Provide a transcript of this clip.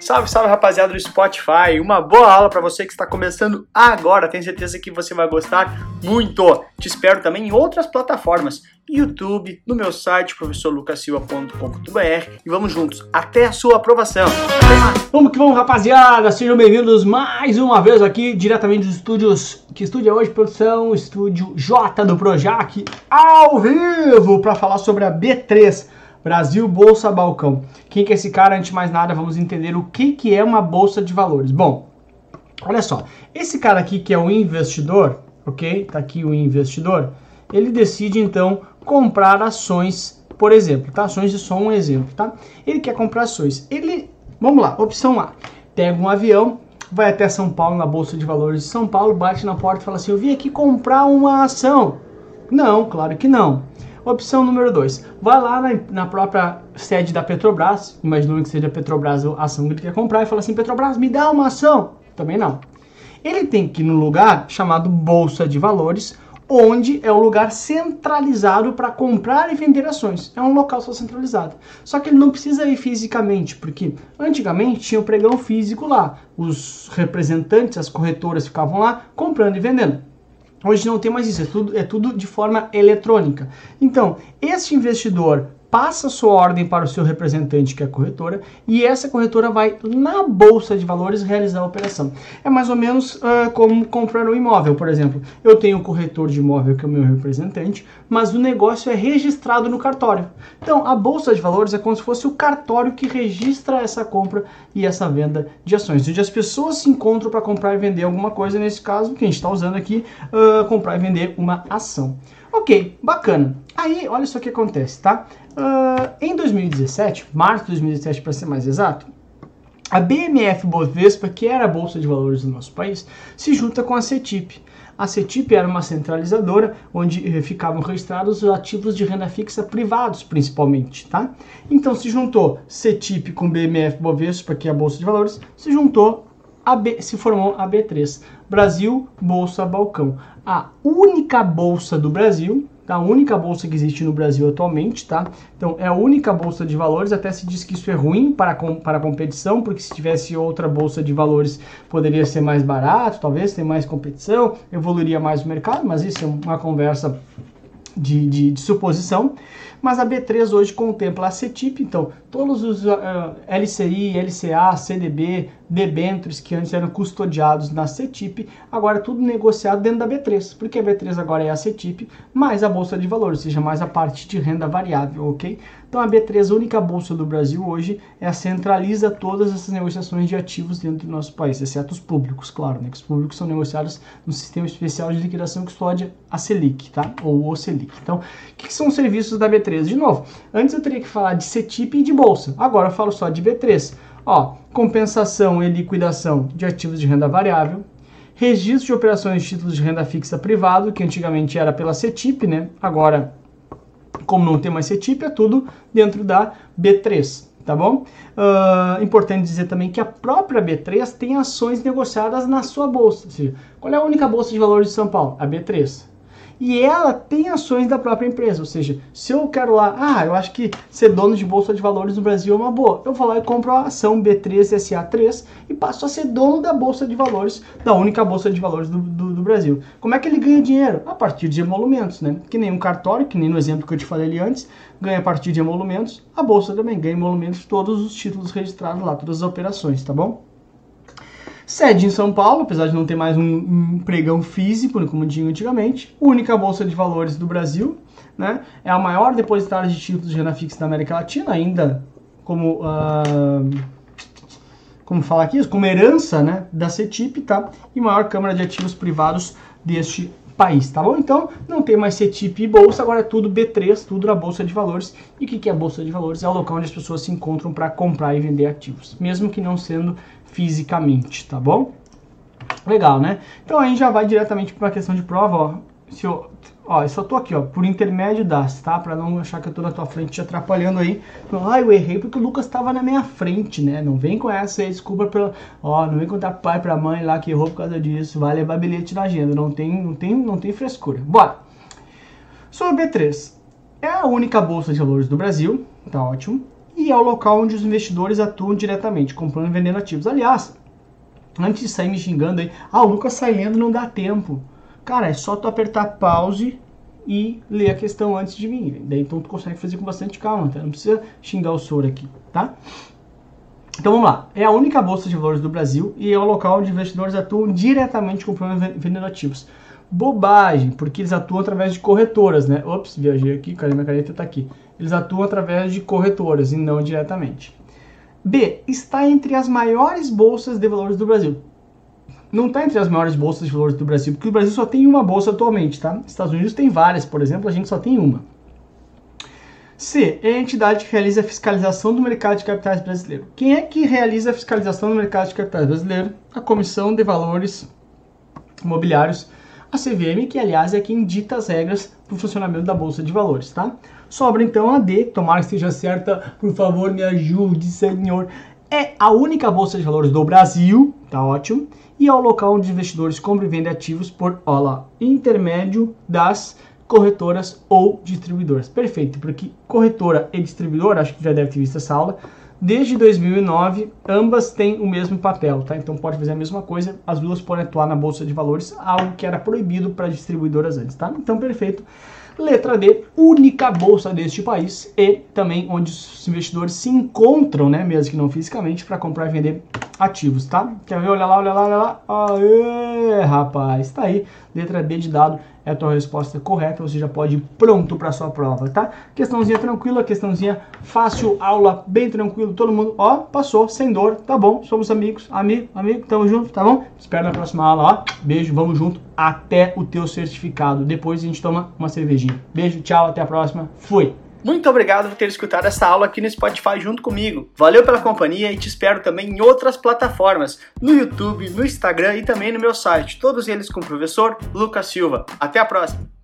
Salve, salve rapaziada do Spotify. Uma boa aula para você que está começando agora. Tenho certeza que você vai gostar muito. Te espero também em outras plataformas, YouTube, no meu site professorlucasilva.com.br e vamos juntos até a sua aprovação. Vamos que vamos, rapaziada. Sejam bem-vindos mais uma vez aqui diretamente dos estúdios que estúdio é hoje produção, estúdio J do Projac, ao vivo para falar sobre a B3 Brasil Bolsa Balcão. Quem que é esse cara? Antes de mais nada, vamos entender o que, que é uma bolsa de valores. Bom, olha só, esse cara aqui que é o investidor, ok? Tá aqui o investidor. Ele decide então comprar ações, por exemplo, tá? Ações de só um exemplo, tá? Ele quer comprar ações. Ele, vamos lá, opção A. Pega um avião, vai até São Paulo na bolsa de valores de São Paulo, bate na porta e fala assim: "Eu vim aqui comprar uma ação". Não, claro que não. Opção número 2. Vai lá na, na, própria sede da Petrobras, imaginando que seja a Petrobras a ação que ele quer comprar, e fala assim: Petrobras, me dá uma ação. Também não. Ele tem que ir no lugar chamado Bolsa de Valores, onde é o lugar centralizado para comprar e vender ações. É um local só centralizado. Só que ele não precisa ir fisicamente, porque antigamente tinha o pregão físico lá. Os representantes, as corretoras ficavam lá comprando e vendendo. Hoje não tem mais isso, é tudo, é tudo de forma eletrônica. Então, este investidor passa sua ordem para o seu representante, que é a corretora, e essa corretora vai na bolsa de valores realizar a operação. É mais ou menos uh, como comprar um imóvel, por exemplo. Eu tenho um corretor de imóvel que é o meu representante, mas o negócio é registrado no cartório. Então, a bolsa de valores é como se fosse o cartório que registra essa compra e essa venda de ações, onde as pessoas se encontram para comprar e vender alguma coisa, nesse caso, que a gente está usando aqui, uh, comprar e vender uma ação. Ok, bacana. Aí, olha só o que acontece, tá? Uh, em 2017, março de 2017 para ser mais exato, a BMF Bovespa, que era a bolsa de valores do nosso país, se junta com a CETIP. A CETIP era uma centralizadora onde ficavam registrados os ativos de renda fixa privados, principalmente, tá? Então se juntou CETIP com BMF Bovespa, que é a bolsa de valores, se juntou B, se formou a B3, Brasil Bolsa Balcão, a única bolsa do Brasil? A única bolsa que existe no Brasil atualmente, tá? Então é a única bolsa de valores, até se diz que isso é ruim para, para a competição, porque se tivesse outra bolsa de valores poderia ser mais barato, talvez ter mais competição, evoluiria mais o mercado, mas isso é uma conversa de, de, de suposição. Mas a B3 hoje contempla a CETIP, então todos os uh, LCI, LCA, CDB, debêntures que antes eram custodiados na CETIP, agora tudo negociado dentro da B3, porque a B3 agora é a CETIP, mais a Bolsa de Valores, ou seja, mais a parte de renda variável, ok? Então a B3, a única bolsa do Brasil hoje, é a centraliza todas essas negociações de ativos dentro do nosso país, exceto os públicos, claro, né? Que os públicos são negociados no Sistema Especial de Liquidação que custódia a Selic, tá? Ou o Selic. Então, o que, que são os serviços da B3? De novo, antes eu teria que falar de CETIP e de bolsa, agora eu falo só de B3. Ó, compensação e liquidação de ativos de renda variável, registro de operações de títulos de renda fixa privado, que antigamente era pela CETIP, né? Agora, como não tem mais CETIP, é tudo dentro da B3, tá bom? Uh, importante dizer também que a própria B3 tem ações negociadas na sua bolsa. Ou seja, qual é a única bolsa de valores de São Paulo? A B3 e ela tem ações da própria empresa. Ou seja, se eu quero lá, ah, eu acho que ser dono de bolsa de valores no Brasil é uma boa, eu vou lá e compro a ação B3SA3 e passo a ser dono da bolsa de valores, da única bolsa de valores do, do, do Brasil. Como é que ele ganha dinheiro? A partir de emolumentos, né? Que nem um cartório, que nem no exemplo que eu te falei ali antes, ganha a partir de emolumentos, a bolsa também ganha emolumentos todos os títulos registrados lá, todas as operações, tá bom? Sede em São Paulo, apesar de não ter mais um, pregão físico, como tinha antigamente. Única bolsa de valores do Brasil. Né? É a maior depositária de títulos de renda fixa da América Latina, ainda como. Uh, como falar aqui? Como herança né, da CETIP, tá? E maior câmara de ativos privados deste país, tá bom? Então, não tem mais CETIP e bolsa, agora é tudo B3, tudo na bolsa de valores. E o que, é a bolsa de valores? É o local onde as pessoas se encontram para comprar e vender ativos, mesmo que não sendo fisicamente, tá bom? Legal, né? Então a gente já vai diretamente para a questão de prova, ó. Se eu, ó, eu só tô aqui, ó, por intermédio das, tá? Para não achar que eu tô na tua frente te atrapalhando aí. Ah, eu errei porque o Lucas estava na minha frente, né? Não vem com essa aí, desculpa pela, ó, não vem contar pai para mãe lá que errou por causa disso, vai levar bilhete na agenda, não tem, não tem, não tem frescura. Bora. Sobre B3. É a única bolsa de valores do Brasil, tá ótimo e é o local onde os investidores atuam diretamente, comprando e vendendo ativos. Aliás, antes de sair me xingando aí, ah, o Lucas sai lendo não dá tempo. Cara, é só tu apertar pause e ler a questão antes de mim. Daí então tu consegue fazer com bastante calma, tá? Não precisa xingar o soro aqui, tá? Então vamos lá. É a única bolsa de valores do Brasil e é o local onde investidores atuam diretamente comprando e vendendo ativos. Bobagem, porque eles atuam através de corretoras, né? Ops, viajei aqui, cadê minha caneta? Tá aqui. Eles atuam através de corretoras e não diretamente. B. Está entre as maiores bolsas de valores do Brasil. Não está entre as maiores bolsas de valores do Brasil, porque o Brasil só tem uma bolsa atualmente, tá? Estados Unidos tem várias, por exemplo, a gente só tem uma. C. É a entidade que realiza a fiscalização do mercado de capitais brasileiro. Quem é que realiza a fiscalização do mercado de capitais brasileiro? A Comissão de Valores Imobiliários, a CVM, que aliás é quem dita as regras para o funcionamento da Bolsa de Valores, tá? Sobra então a D, tomara que esteja certa, por favor me ajude, senhor. É a única Bolsa de Valores do Brasil, tá ótimo, e é o local onde investidores compram e vendem ativos por, intermédio das corretoras ou distribuidoras. Perfeito, porque corretora e distribuidora, acho que já deve ter visto essa aula, desde 2009 ambas têm o mesmo papel, tá? Então pode fazer a mesma coisa, as duas podem atuar na bolsa de valores, algo que era proibido para distribuidoras antes, tá? Então perfeito. Letra D, única bolsa deste país e também onde os investidores se encontram, né, mesmo que não fisicamente, para comprar e vender ativos, tá? Quer ver? Olha lá, olha lá, olha lá. Aê, rapaz, tá aí. Letra D de dado é a tua resposta correta, você já pode ir pronto para sua prova, tá? Questãozinha tranquila, questãozinha fácil, aula bem tranquilo, todo mundo, ó, passou, sem dor, tá bom, somos amigos, amigo, amigo, tamo junto, tá bom? Espero na próxima aula, ó, beijo, vamos junto, até o teu certificado, depois a gente toma uma cervejinha. Beijo, tchau, até a próxima, fui! Muito obrigado por ter escutado essa aula aqui no Spotify junto comigo. Valeu pela companhia e te espero também em outras plataformas, no YouTube, no Instagram e também no meu site, todos eles com o professor Lucas Silva. Até a próxima!